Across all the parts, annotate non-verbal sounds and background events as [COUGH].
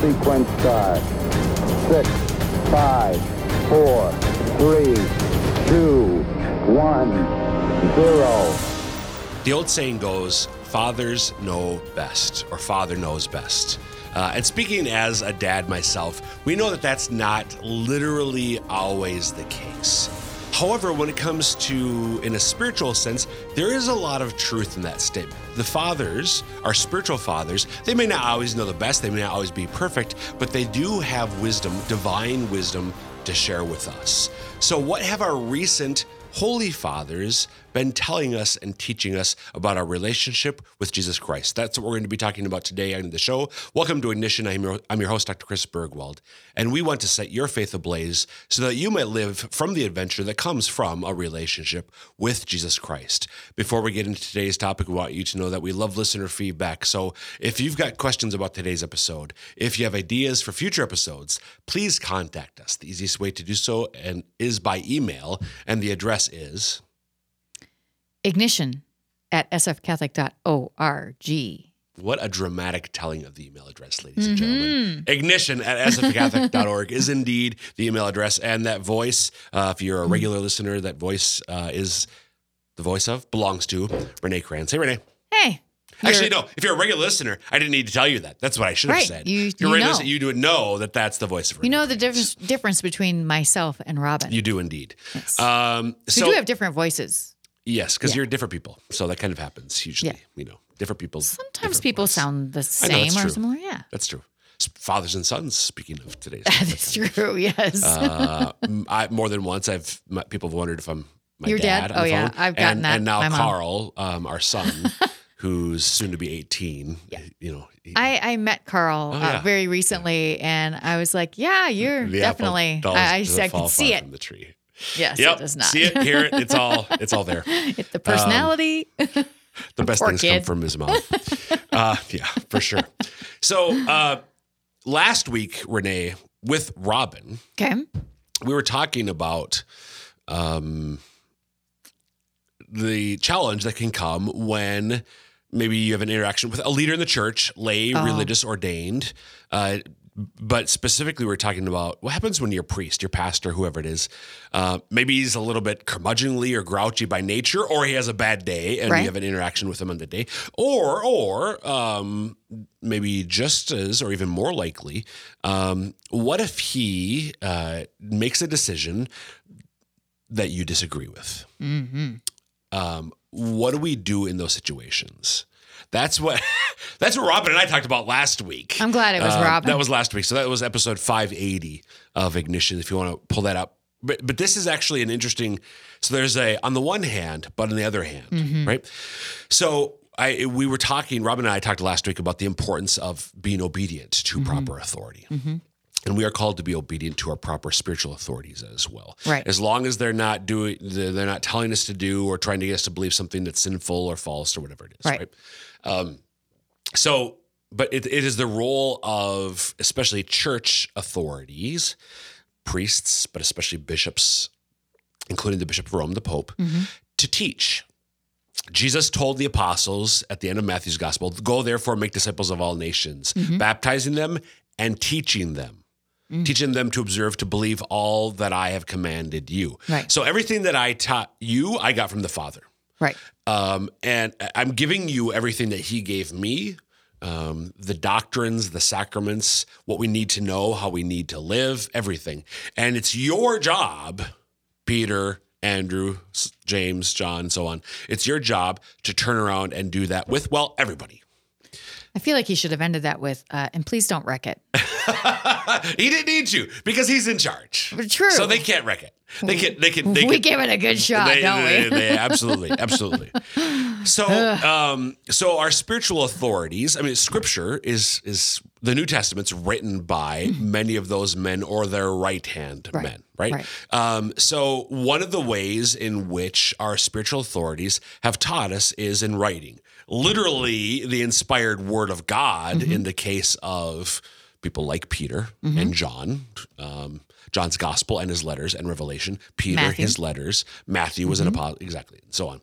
sequence start. Six, five, four, three, two, one, zero. The old saying goes, fathers know best, or father knows best. Uh, and speaking as a dad myself, we know that that's not literally always the case. However, when it comes to, in a spiritual sense, there is a lot of truth in that statement. The fathers, our spiritual fathers, they may not always know the best, they may not always be perfect, but they do have wisdom, divine wisdom to share with us. So, what have our recent holy fathers been telling us and teaching us about our relationship with Jesus Christ. That's what we're going to be talking about today on the show. Welcome to Ignition. I'm your, I'm your host, Dr. Chris Burgwald, and we want to set your faith ablaze so that you might live from the adventure that comes from a relationship with Jesus Christ. Before we get into today's topic, we want you to know that we love listener feedback. So if you've got questions about today's episode, if you have ideas for future episodes, please contact us. The easiest way to do so and is by email, and the address is Ignition at sfcatholic.org. What a dramatic telling of the email address, ladies and gentlemen. Ignition at sfcatholic.org is indeed the email address. And that voice, uh, if you're a regular listener, that voice uh, is the voice of, belongs to Renae Kranz. Hey, Renae. Hey. Actually, you're- no. If you're a regular listener, I didn't need to tell you that. That's what I should have Right. said. You- if you're a you regular know. listener, you would know that that's the voice of Renae You know the difference difference between myself and Robin. You do indeed. Yes. Um, we do have different voices. Yes, because Yeah. you're different people, so that kind of happens usually. Yeah. You know, different people. Sometimes different people sound the I know, same or similar. Yeah. That's true. Fathers and sons. Speaking of today's, [LAUGHS] That's true. Yes. uh, I, more than once, I've my, people have wondered if I'm my Your dad? dad. Oh, yeah. phone. I've gotten and, that. And now. Carl, um, our son, [LAUGHS] who's soon to be 18. Yeah. You know, he- I, I met Carl Oh, yeah. uh, very recently and I was like, yeah, you're the definitely, I, I, I could see it. the tree. Yes, Yep, it does not. see it, hear it. It's all, it's all there. [LAUGHS] It- the personality. The [LAUGHS] best Poor things come from his mom. uh, yeah, for sure. So uh, last week, Renae, with Robin, okay. we were talking about um, the challenge that can come when maybe you have an interaction with a leader in the church, lay, Oh. religious, ordained. Uh, but specifically, we're talking about what happens when your priest, your pastor, whoever it is, uh, maybe he's a little bit curmudgeonly or grouchy by nature, or he has a bad day and Right. you have an interaction with him on the day, or or um, maybe just as or even more likely, um, what if he uh, makes a decision that you disagree with? hmm um, what do we do in those situations? That's what [LAUGHS] that's what Robin and I talked about last week. I'm glad it was Um, Robin. That was last week. So that was episode 580 of Ignition. If you want to pull that up, but but this is actually an interesting. So there's a on the one hand, but on the other hand, Mm-hmm. right? So. I, we were talking, Robin and I talked last week about the importance of being obedient to Mm-hmm. proper authority. And we are called to be obedient to our proper spiritual authorities as well. Right. As long as they're not doing, they're not telling us to do or trying to get us to believe something that's sinful or false or whatever it is. Right. Right. Um, so, but it, it is the role of especially church authorities, priests, but especially bishops, including the Bishop of Rome, the Pope, to teach. Jesus told the apostles at the end of Matthew's gospel, Go therefore, make disciples of all nations, baptizing them and teaching them. Teaching them to observe, to believe all that I have commanded you. Right. So, everything that I taught you, I got from the Father. Right. Um, and I'm giving you everything that he gave me um, the doctrines, the sacraments, what we need to know, how we need to live, everything. And it's your job, Peter, Andrew, James, John, so on. It's your job to turn around and do that with, well, everybody. I feel like he should have ended that with, uh, and please don't wreck it. [LAUGHS] he didn't need to because he's in charge. True. So they can't wreck it. They can. They can. They we can, give it a good shot, they, don't they- we? they- absolutely, [LAUGHS] absolutely. So, um, so our spiritual authorities. I mean, Scripture is is the New Testament's written by [LAUGHS] many of those men or their right hand Right, men, right? right. Um, so, one of the ways in which our spiritual authorities have taught us is in writing, literally the inspired Word of God. Mm-hmm. In the case of people like Peter and John. Um, John's gospel and his letters and Revelation, Peter, Matthew. his letters, Matthew was an apostle, exactly, and so on.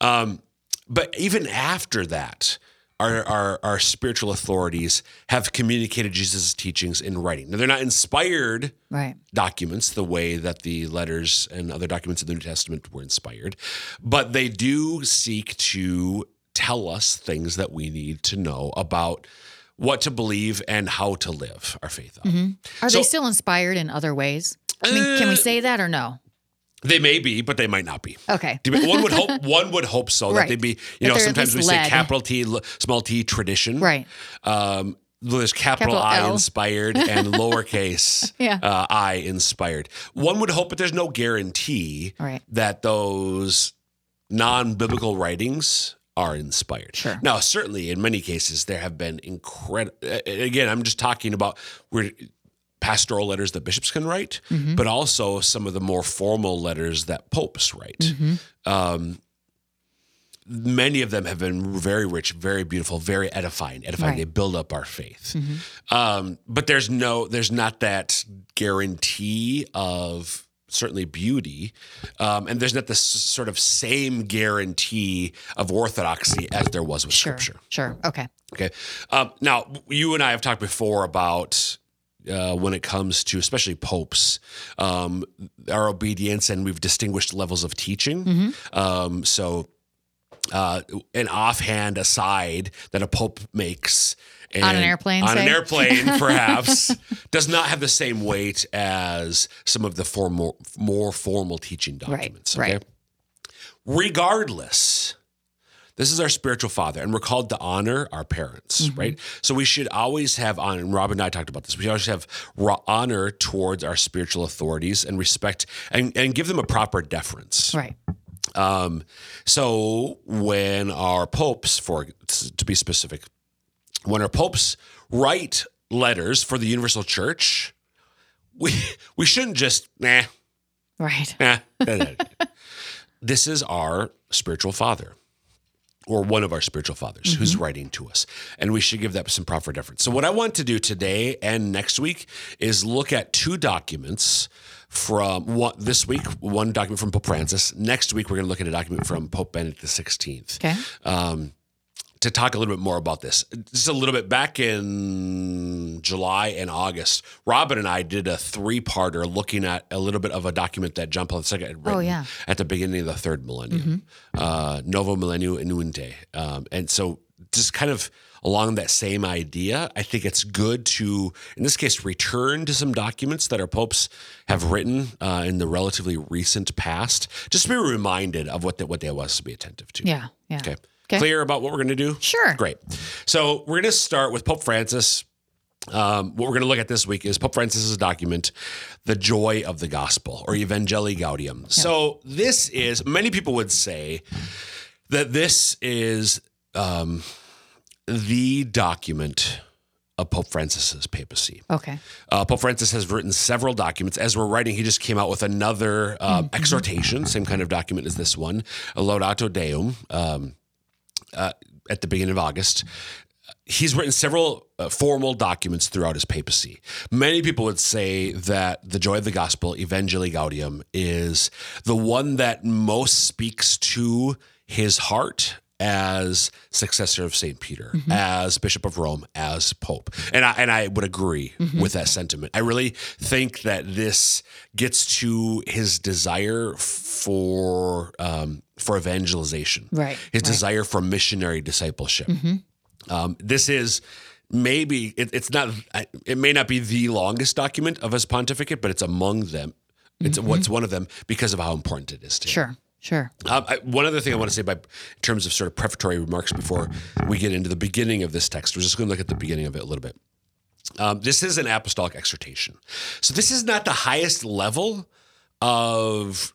Um, but even after that, our, our, our spiritual authorities have communicated Jesus' teachings in writing. Now, they're not inspired Right. documents the way that the letters and other documents of the New Testament were inspired, but they do seek to tell us things that we need to know about what to believe and how to live our faith out. Are So- they still inspired in other ways? I mean, can we Uh, say that or no? They may be, but they might not be. Okay. One would hope. [LAUGHS] One would hope so that they'd be. That You know, sometimes we least say capital T, small t tradition. Right. Um, there's capital, Capital I L. inspired and [LAUGHS] lowercase Yeah. uh, I inspired. One would hope, but there's no guarantee Right. that those non-biblical writings are inspired. Sure. Now, certainly in many cases there have been incredible. Again, I'm just talking about where pastoral letters that bishops can write, Mm-hmm. but also some of the more formal letters that popes write. Mm-hmm. Um, many of them have been very rich, very beautiful, very edifying. Edifying. Right. They build up our faith. Um, but there's no, there's not that guarantee of certainly beauty, um, and there's not this sort of same guarantee of orthodoxy as there was with Sure. Scripture. Sure. Okay. Okay. Um, now, you and I have talked before about uh, when it comes to especially popes, um, our obedience, and we've distinguished levels of teaching. Mm-hmm. Um, so, uh, an offhand aside that a pope makes. On an airplane, on an airplane, [LAUGHS] perhaps, does not have the same weight as some of the formal, more formal teaching documents. right. Okay? Regardless, this is our spiritual father, and we're called to honor our parents, Mm-hmm. right? So we should always have honor. And Rob and I talked about this. We should always have honor towards our spiritual authorities and respect and, and give them a proper deference. Right. Um, so when our popes, for to be specific, when our popes write letters for the universal church, we we shouldn't just nah. Right. Eh. this is our spiritual father or one of our spiritual fathers who's writing to us. And we should give that some proper deference. So what i want to do today and next week is look at two documents from one, this week one document from pope francis. Next week we're going to look at a document from pope benedict xvi Okay. um, to talk a little bit more about this. Just a little bit back in July and August, Robin and I did a three parter looking at a little bit of a document that John Paul II had written Oh, yeah. at the beginning of the third millennium, uh, Novo Millennio Ineunte. Um, and so, just kind of along that same idea, I think it's good to, in this case, return to some documents that our popes have written uh, in the relatively recent past, just to be reminded of what, the, what they want us to be attentive to. Yeah. Yeah. Okay. Okay. Clear about what we're going to do? Sure. Great. So we're going to start with Pope Francis. Um, what we're going to look at this week is Pope Francis's document, "The Joy of the Gospel" or Evangelii Gaudium. So this is many people would say that this is um, the document of Pope Francis's papacy. Okay. Uh, Pope Francis has written several documents. As we're writing, he just came out with another um, exhortation, same kind of document as this one, a Laudate Deum, um, uh, at the beginning of August. He's written several uh, formal documents throughout his papacy. Many people would say that the joy of the gospel, Evangelii Gaudium, is the one that most speaks to his heart as successor of St. Peter, as Bishop of Rome, as Pope. And I, and I would agree with that sentiment. I really think that this gets to his desire for um, for evangelization, Right, His right. desire for missionary discipleship. Um, this is maybe it, it's not it may not be the longest document of his pontificate, but it's among them. It's what's one of them because of how important it is to him. Sure. Sure. Um, I, one other thing I want to say by in terms of sort of prefatory remarks before we get into the beginning of this text, we're just going to look at the beginning of it a little bit. Um, this is an apostolic exhortation, so this is not the highest level of.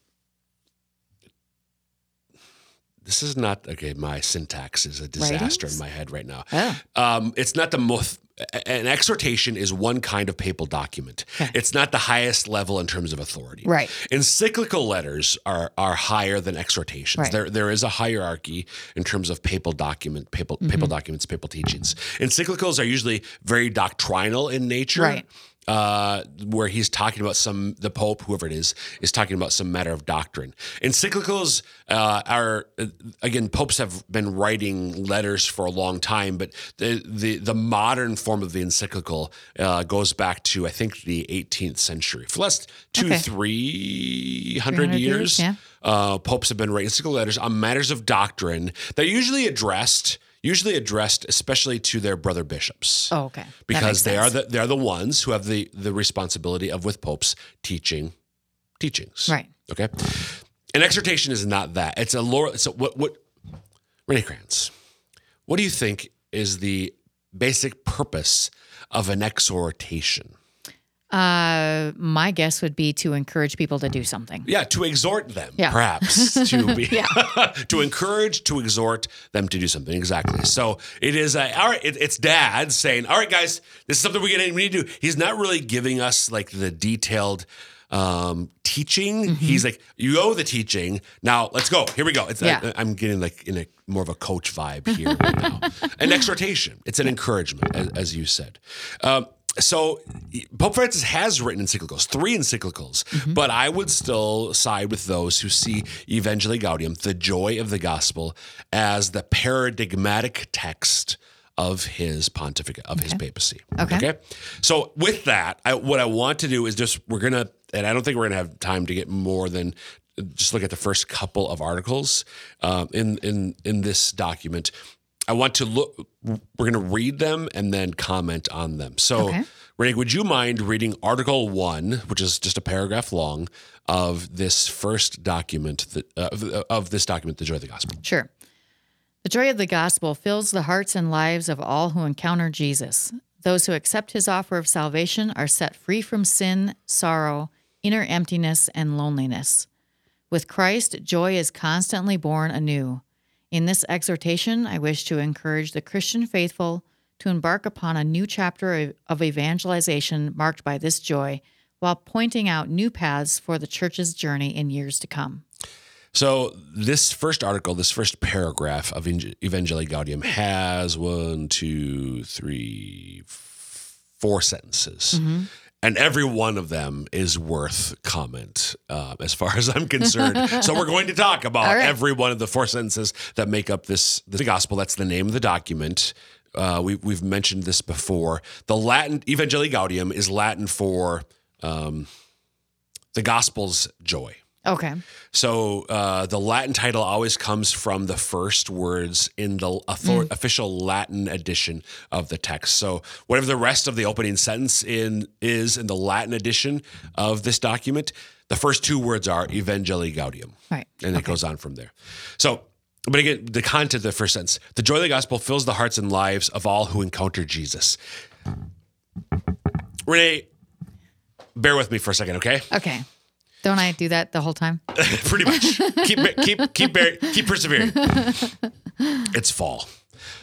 This is not okay. My syntax is a disaster Writings? in my head right now. Oh. Um, it's not the most. An exhortation is one kind of papal document. It's not the highest level in terms of authority. Right. Encyclical letters are are higher than exhortations. Right. There there is a hierarchy in terms of papal document, papal Mm-hmm. papal documents, papal teachings. Encyclicals are usually very doctrinal in nature. Right. Uh, where he's talking about some the Pope, whoever it is, is talking about some matter of doctrine. Encyclicals uh, are uh, again popes have been writing letters for a long time, but the the, the modern form of the encyclical uh, goes back to I think the 18th century. For the last two Okay. three hundred years, years, yeah. uh, popes have been writing encyclical letters on matters of doctrine. They're usually addressed. Usually addressed, especially to their brother bishops Oh, okay. Because they are the they're the ones who have the the responsibility of with popes teaching teachings. Right. Okay. An exhortation is not that. It's a lore. So what what Renae Kranz, what do you think is the basic purpose of an exhortation? Uh, my guess would be to encourage people to do something. Yeah, to exhort them, Yeah. perhaps [LAUGHS] to be [LAUGHS] to encourage, to exhort them to do something. Exactly. So it is a all right. It, it's dad saying, "All right, guys, this is something we get we need to do." He's not really giving us like the detailed um teaching Mm-hmm. he's like you owe the teaching now let's go here we go it's Yeah. I, am getting like in a more of a coach vibe [LAUGHS] here right now an exhortation it's an encouragement as, as you said um so Pope Francis has written encyclicals, three encyclicals, but I would still side with those who see Evangelii Gaudium, the joy of the gospel, as the paradigmatic text of his pontificate, of his papacy. Okay. So with that, I, what I want to do is just we're gonna, and I don't think we're gonna have time to get more than just look at the first couple of articles um, in in in this document. I want to look. We're going to read them and then comment on them. So, Okay. Renae, would you mind reading Article One, which is just a paragraph long, of this first document that, uh, of, of this document, the Joy of the Gospel? Sure. The joy of the gospel fills the hearts and lives of all who encounter Jesus. Those who accept his offer of salvation are set free from sin, sorrow, inner emptiness, and loneliness. With Christ, joy is constantly born anew. In this exhortation, I wish to encourage the Christian faithful to embark upon a new chapter of- evangelization marked by this joy, while pointing out new paths for the church's journey in years to come. So this first article, this first paragraph of Evangelii Gaudium has one, two, three, four sentences. Mm-hmm. And every one of them is worth comment, uh, as far as I'm concerned. [LAUGHS] so we're going to talk about right. every one of the four sentences that make up this the gospel. That's the name of the document. Uh, we, we've mentioned this before. The Latin Evangelii Gaudium is Latin for um, the gospel's joy. Okay. So uh, the Latin title always comes from the first words in the author- official Latin edition of the text. So whatever the rest of the opening sentence in is in the Latin edition of this document, the first two words are Evangelii Gaudium, Right. and it goes on from there. So. But again, the content of the first sentence the joy of the gospel fills the hearts and lives of all who encounter Jesus. Renae, bear with me for a second, okay? Okay. Don't I do that the whole time? [LAUGHS] Pretty much. keep keep keep bear, keep persevering. [LAUGHS] It's fall.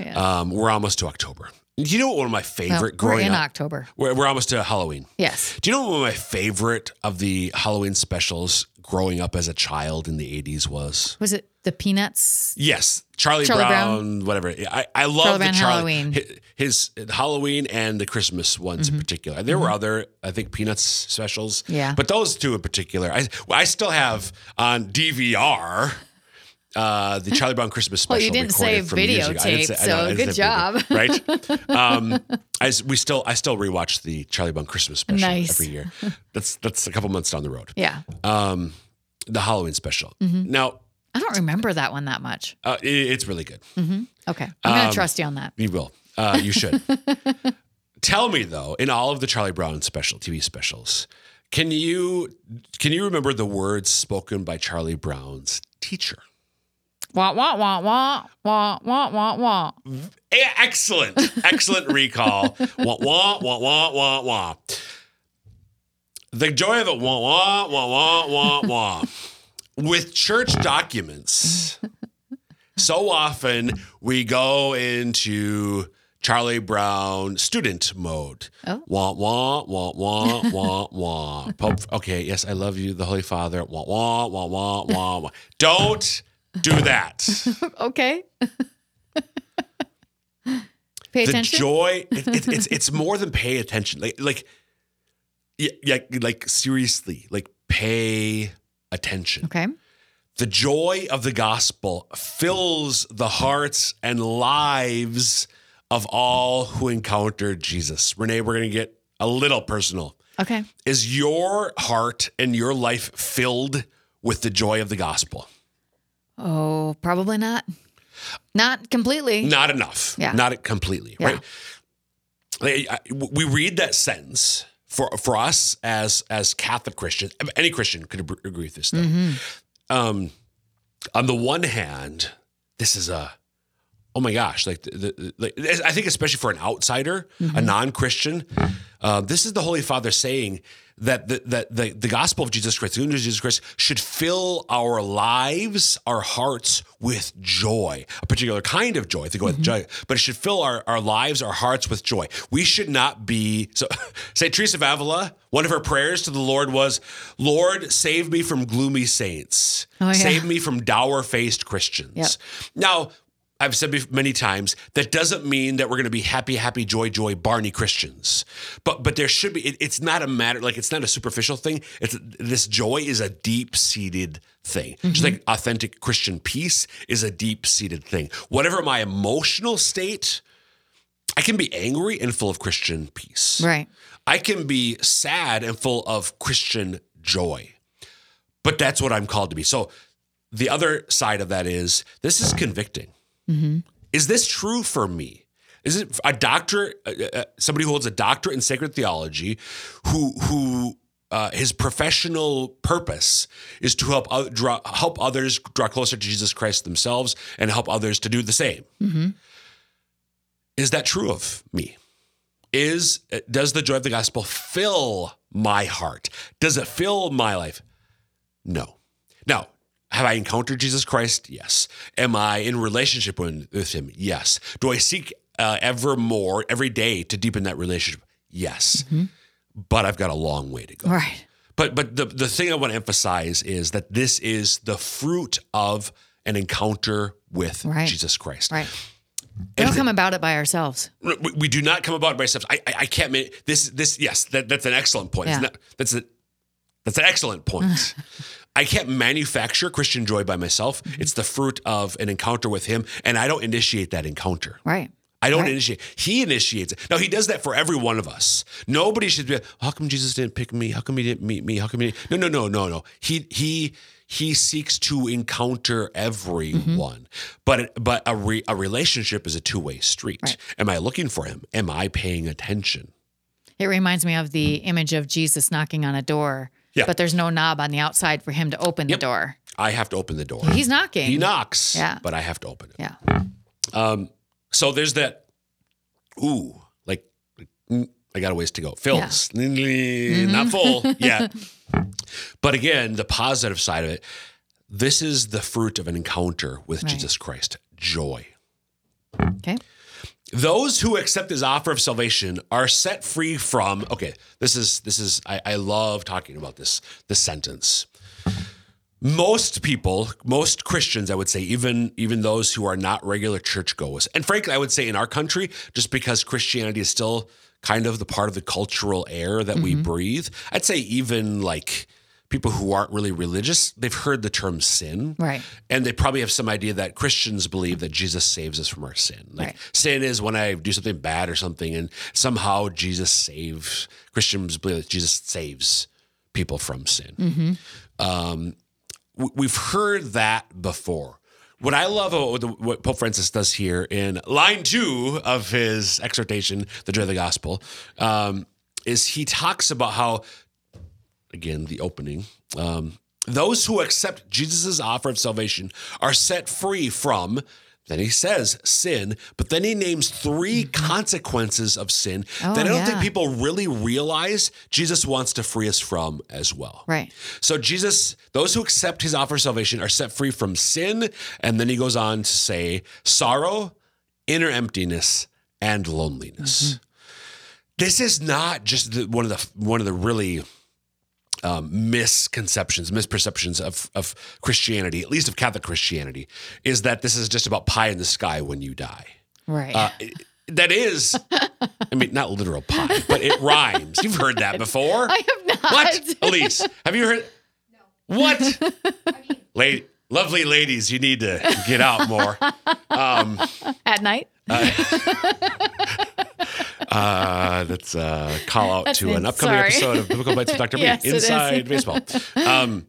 Yeah. Um, we're almost to October. Do you know what one of my favorite Well, favorite we're in up? October. We're, we're almost to Halloween. Yes. Do you know what one of my favorite of the Halloween specials growing up as a child in the 80s was? Was it the Peanuts? Yes, Charlie, Charlie Brown, whatever. I, I love Charlie the Brown Charlie Halloween. Hi- His, Halloween and the Christmas ones Mm-hmm. in particular. There were other, I think, Peanuts specials. Yeah. but those two in particular, I I still have on DVR. Uh, the Charlie Brown Christmas special. Well, you didn't say recorded from years ago. I didn't videotape, I know, so good job. right? [LAUGHS] Um, I we still I still rewatch the Charlie Brown Christmas special Nice. every year. That's that's a couple months down the road. Yeah. Um, the Halloween special. Mm-hmm. Now I don't remember that one that much. uh, it- it's really good. Okay. I'm going Um, to trust you on that. You will. Uh, you should. Tell me though, in all of the Charlie Brown special TV specials, can you can you remember the words spoken by Charlie Brown's teacher? Wah, wah, wah, wah, wah, wah, wah, wah. Eh, Excellent, excellent recall. Wah wah wah wah wah wah. The joy of it. Wah wah wah wah wah wah. With church documents, so often we go into Charlie Brown student mode. Oh. Wah wah wah wah [LAUGHS] wah wah. Pope. Okay, yes, I love you, the Holy Father. Wah wah wah wah wah wah. Don't do that. [LAUGHS] Okay. [LAUGHS] Pay the attention. The joy it, it, it's it's more than pay attention like like yeah, yeah, like seriously, like pay attention. Okay. The joy of the gospel fills the hearts and lives of all who encounter Jesus. Renae, we're going to get a little personal. Okay. Is your heart and your life filled with the joy of the gospel? Oh, probably not. Not completely. Not enough. Yeah. Not completely, Yeah. right? We read that sentence for for us as as Catholic Christians. Any Christian could agree with this. Though. Mm-hmm. Um, on the one hand, this is a oh my gosh, like the, the, like I think especially for an outsider, Mm-hmm. a non Christian, uh, this is the Holy Father saying that the, that the, the gospel of Jesus Christ, the good news of Jesus Christ, should fill our lives, our hearts with joy, a particular kind of joy, go with joy, but it should fill our, our lives, our hearts with joy. We should not be, so [LAUGHS] St. Teresa of Avila, one of her prayers to the Lord was, Lord, save me from gloomy saints, Oh, yeah. save me from dour faced Christians. Yep. Now, I've said many times that doesn't mean that we're going to be happy, happy, joy, joy, Barney Christians. But but there should be. It, it's not a matter like it's not a superficial thing. It's this joy is a deep seated thing. Mm-hmm. Just like authentic Christian peace is a deep seated thing. Whatever my emotional state, I can be angry and full of Christian peace. Right. I can be sad and full of Christian joy. But that's what I'm called to be. So the other side of that is this is convicting. Is this true for me? Is it a doctor, uh, uh, somebody who holds a doctorate in sacred theology, who who uh, his professional purpose is to help oth- draw, help others draw closer to Jesus Christ themselves and help others to do the same? Is that true of me? is does the joy of the gospel fill my heart? Does it fill my life? No. Now, have I encountered Jesus Christ? Yes. Am I in relationship with him? Yes. Do I seek uh, ever more every day to deepen that relationship? Yes. But I've got a long way to go. Right. But but the the thing I want to emphasize is that this is the fruit of an encounter with Right. Jesus Christ. Right. We don't come about it by ourselves. We, we do not come about it by ourselves. I, I, I can't make this. This yes, that, that's an excellent point. Yeah. not- that's a that's an excellent point. [LAUGHS] I can't manufacture Christian joy by myself. Mm-hmm. It's the fruit of an encounter with Him, and I don't initiate that encounter. Right. I don't Right. initiate. He initiates it. Now He does that for every one of us. Nobody should be. How come Jesus didn't pick me? How come He didn't meet me? How come He? No, no, no, no, no. He He He seeks to encounter everyone. But but a re, a relationship is a two way street. Right. Am I looking for Him? Am I paying attention? It reminds me of the image of Jesus knocking on a door, Yeah. but there's no knob on the outside for him to open Yep. the door. I have to open the door. He's knocking. He knocks. Yeah. But I have to open it. Yeah. So there's that. Ooh, like mm, I got a ways to go. Fills, not full [LAUGHS] yet. But again, the positive side of it. This is the fruit of an encounter with Right. Jesus Christ. Joy. Okay. Those who accept his offer of salvation are set free from. Okay, this is this is. I, I love talking about this this sentence. Most people, most Christians, I would say, even even those who are not regular churchgoers, and frankly, I would say in our country, just because Christianity is still kind of the part of the cultural air that we mm-hmm. breathe, I'd say even like people who aren't really religious, they've heard the term sin, Right. and they probably have some idea that Christians believe that Jesus saves us from our sin. Like Right. sin is when I do something bad or something, and somehow Jesus saves. Christians believe that Jesus saves people from sin. Um, we've heard that before. What I love about what, what Pope Francis does here in line two of his exhortation, "The Joy of the Gospel," um, is he talks about how again, the opening. Um, those who accept Jesus' offer of salvation are set free from, then he says sin, but then he names 3 consequences of sin Oh, that I don't think people really realize Jesus wants to free us from as well. Right. So Jesus, those who accept his offer of salvation are set free from sin, and then he goes on to say sorrow, inner emptiness, and loneliness. This is not just the, one of the one of the really um, misconceptions, misperceptions of of Christianity, at least of Catholic Christianity, is that this is just about pie in the sky when you die. Right. Uh, that is I mean, not literal pie, but it rhymes. You've heard that before. [LAUGHS] I have not. What? Elise, have you heard? No. What? [LAUGHS] Lady, lovely ladies, you need to get out more. Um, At night? uh, [LAUGHS] [LAUGHS] that's a call out That's to an upcoming Sorry. episode of Biblical Bites with Dr. [LAUGHS] B Yes, inside baseball. [LAUGHS] Um,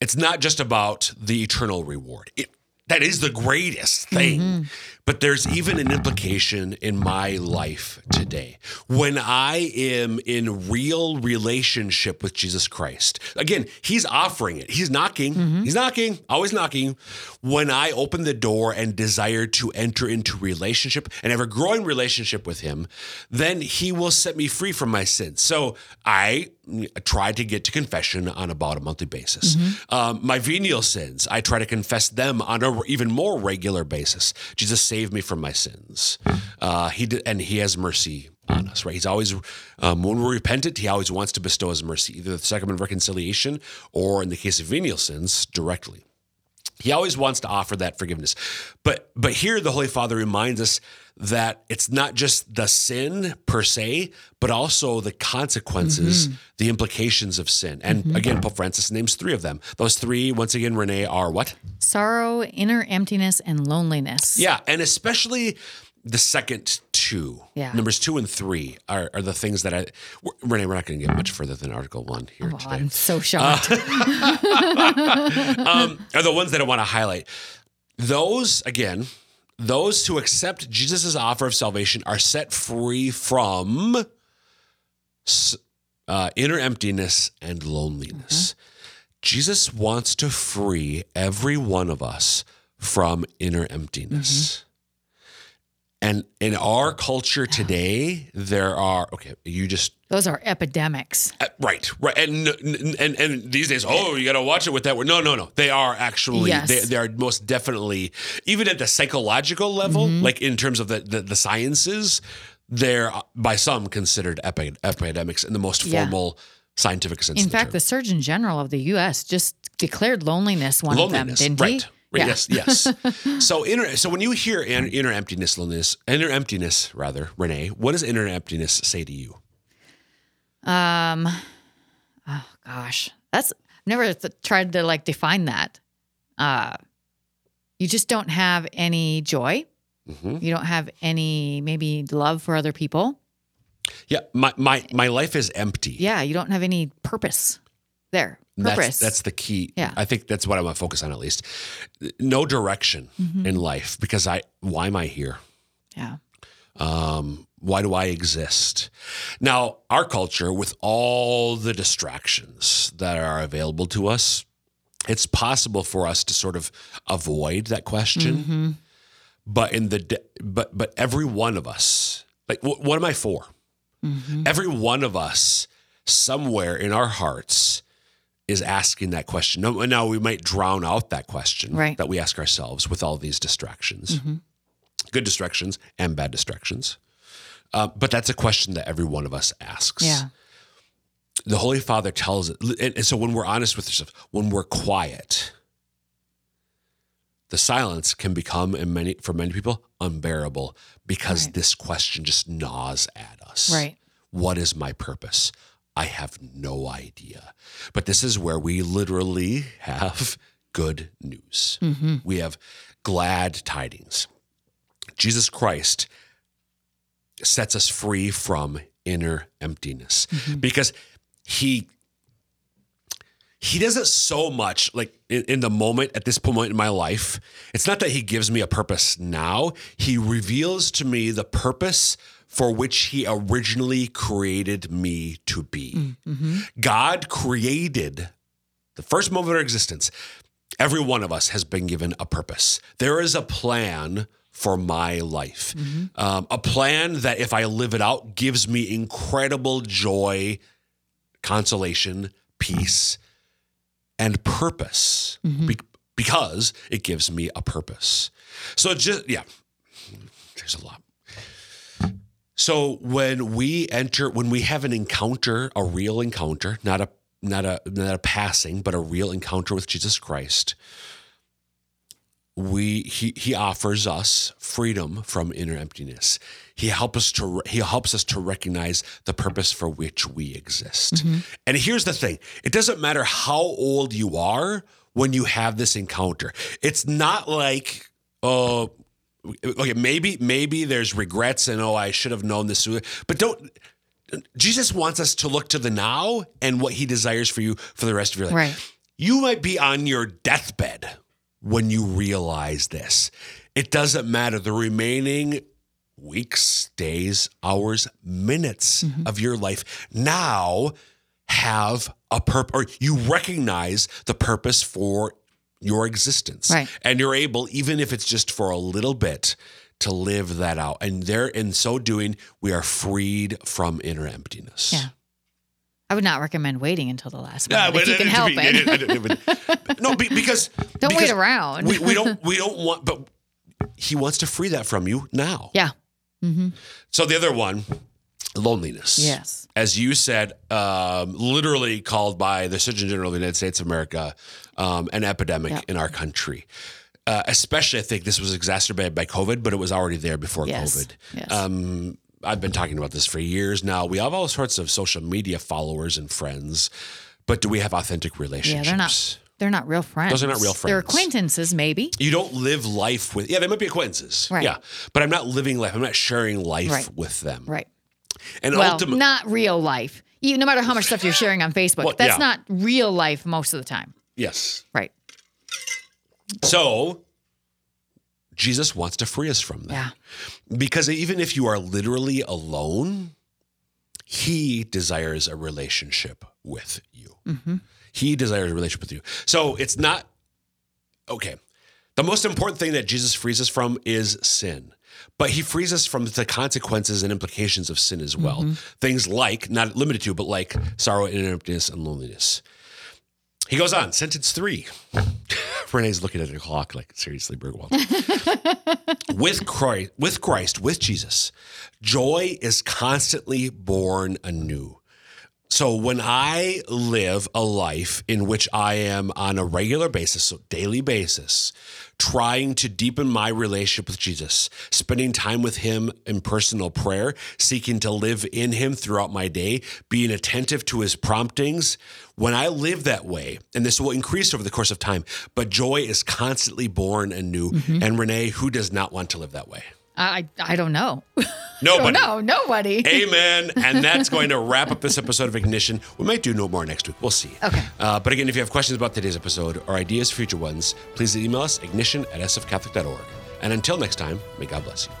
it's not just about the eternal reward. It, that is the greatest thing. Mm-hmm. But there's even an implication in my life today. When I am in real relationship with Jesus Christ, again, He's offering it. He's knocking. Mm-hmm. He's knocking, always knocking. When I open the door and desire to enter into relationship and have a growing relationship with Him, then He will set me free from my sins. So I try to get to confession on about a monthly basis. Um, my venial sins, I try to confess them on a even more regular basis. Jesus saved me from my sins. Uh, he did, and He has mercy on us. Right? He's always um, when we're repentant, He always wants to bestow His mercy, either the sacrament of reconciliation or, in the case of venial sins, directly. He always wants to offer that forgiveness. But but here the Holy Father reminds us that it's not just the sin per se, but also the consequences, mm-hmm. the implications of sin. And mm-hmm. again, Pope Francis names three of them. Those three, once again, Renae, are what? Sorrow, inner emptiness, and loneliness. Yeah, and especially the second two, Yeah. numbers two and three, are, are the things that I Renae. We're not going to get much further than Article One here Oh, today. I'm so shocked. [LAUGHS] [LAUGHS] um, are the ones that I want to highlight. Those, again, those who accept Jesus' offer of salvation are set free from uh, inner emptiness and loneliness. Jesus wants to free every one of us from inner emptiness. And in our culture today, there are, okay, you just Those are epidemics. uh, right, right, and and and these days, oh, you got to watch it with that word. No, no, no. They are actually Yes. they, they are most definitely even at the psychological level, Mm-hmm. like in terms of the the, the sciences, they're uh, by some considered epi- epidemics in the most Yeah. formal scientific sense. In of the fact, term. the Surgeon General of the U.S. just declared loneliness one loneliness, of them, didn't right? he? Right. Yeah. Yes. Yes. [LAUGHS] so inner. So when you hear in, inner emptiness, loneliness, inner emptiness, rather, Renae, what does inner emptiness say to you? Um, oh gosh, that's I've never th- tried to like define that. Uh, you just don't have any joy. Mm-hmm. You don't have any maybe love for other people. Yeah, my my my life is empty. Yeah, you don't have any purpose there. Purpose. That's that's the key. Yeah. I think that's what I want to focus on at least. No direction Mm-hmm. in life because I why am I here? yeah. Um, why do I exist? Now, our culture, with all the distractions that are available to us, it's possible for us to sort of avoid that question. Mm-hmm. But in the de- but but every one of us, like, wh- what am I for? Mm-hmm. Every one of us, somewhere in our hearts, is asking that question. Now, now we might drown out that question Right. that we ask ourselves with all these distractions, good distractions and bad distractions. Uh, but that's a question that every one of us asks. Yeah. The Holy Father tells it. And, and so when we're honest with ourselves, when we're quiet, the silence can become, in many for many people, unbearable because Right. this question just gnaws at us. Right. What is my purpose? I have no idea. But this is where we literally have good news. Mm-hmm. We have glad tidings. Jesus Christ sets us free from inner emptiness mm-hmm. because he he does it so much like in, in the moment at this point in my life it's not that he gives me a purpose now he reveals to me the purpose for which he originally created me to be. Mm, mm-hmm. God created the first moment of our existence. Every one of us has been given a purpose. There is a plan for my life. Mm-hmm. Um, a plan that if i live it out gives me incredible joy consolation peace and purpose mm-hmm. Be- because it gives me a purpose. So just yeah, there's a lot. So when we enter, when we have an encounter, a real encounter, not a not a not a passing, but a real encounter with Jesus Christ, we he he offers us freedom from inner emptiness. He helps us to he helps us to recognize the purpose for which we exist. Mm-hmm. And here's the thing: it doesn't matter how old you are when you have this encounter. It's not like oh okay maybe maybe there's regrets and oh I should have known this sooner. But don't Jesus wants us to look to the now and what he desires for you for the rest of your life. Right. You might be on your deathbed when you realize this. It doesn't matter. The remaining weeks, days, hours, minutes Mm-hmm. of your life now have a purpose, or you recognize the purpose for your existence. Right. And you're able, even if it's just for a little bit, to live that out. And there, in so doing, we are freed from inner emptiness. Yeah. I would not recommend waiting until the last Yeah, minute if you can help be- it. no, be- because [LAUGHS] Don't wait around. We, we don't [LAUGHS] we don't want, but he wants to free that from you now. yeah. Mm-hmm. So the other one, loneliness. Yes. As you said, um, literally called by the Surgeon General of the United States of America um, an epidemic Yeah. in our country. Uh, especially, I think this was exacerbated by COVID, but it was already there before Yes. COVID. Yes. Um, I've been talking about this for years now. We have all sorts of social media followers and friends, but do we have authentic relationships? Yeah, they're not they're not real friends. Those are not real friends. They're acquaintances, maybe. You don't live life with, yeah, they might be acquaintances. Right. Yeah. But I'm not living life. I'm not sharing life Right. with them. Right. And Well, ultimately, not real life. You, no matter how much stuff you're sharing on Facebook, Well, that's yeah. not real life most of the time. yes. Right. So Jesus wants to free us from that. Yeah. Because even if you are literally alone, he desires a relationship with you. Mm-hmm. He desires a relationship with you. So it's not okay. The most important thing that Jesus frees us from is sin. But he frees us from the consequences and implications of sin as well. Mm-hmm. Things like, not limited to, but like sorrow, and emptiness, and loneliness. He goes on, sentence three. [LAUGHS] Renae's looking at the clock like, seriously, Burgwald. [LAUGHS] with Christ, with Christ, with Jesus, joy is constantly born anew. So when I live a life in which I am on a regular basis, so daily basis, trying to deepen my relationship with Jesus, spending time with him in personal prayer, seeking to live in him throughout my day, being attentive to his promptings, when I live that way, and this will increase over the course of time, but joy is constantly born anew. Mm-hmm. And Renae, who does not want to live that way? I I don't know. [LAUGHS] Nobody. no, nobody. Amen. And [LAUGHS] that's going to wrap up this episode of Ignition. We might do no more next week. We'll see. Okay. Uh, but again, if you have questions about today's episode or ideas for future ones, please email us ignition at sfcatholic.org. And until next time, may God bless you.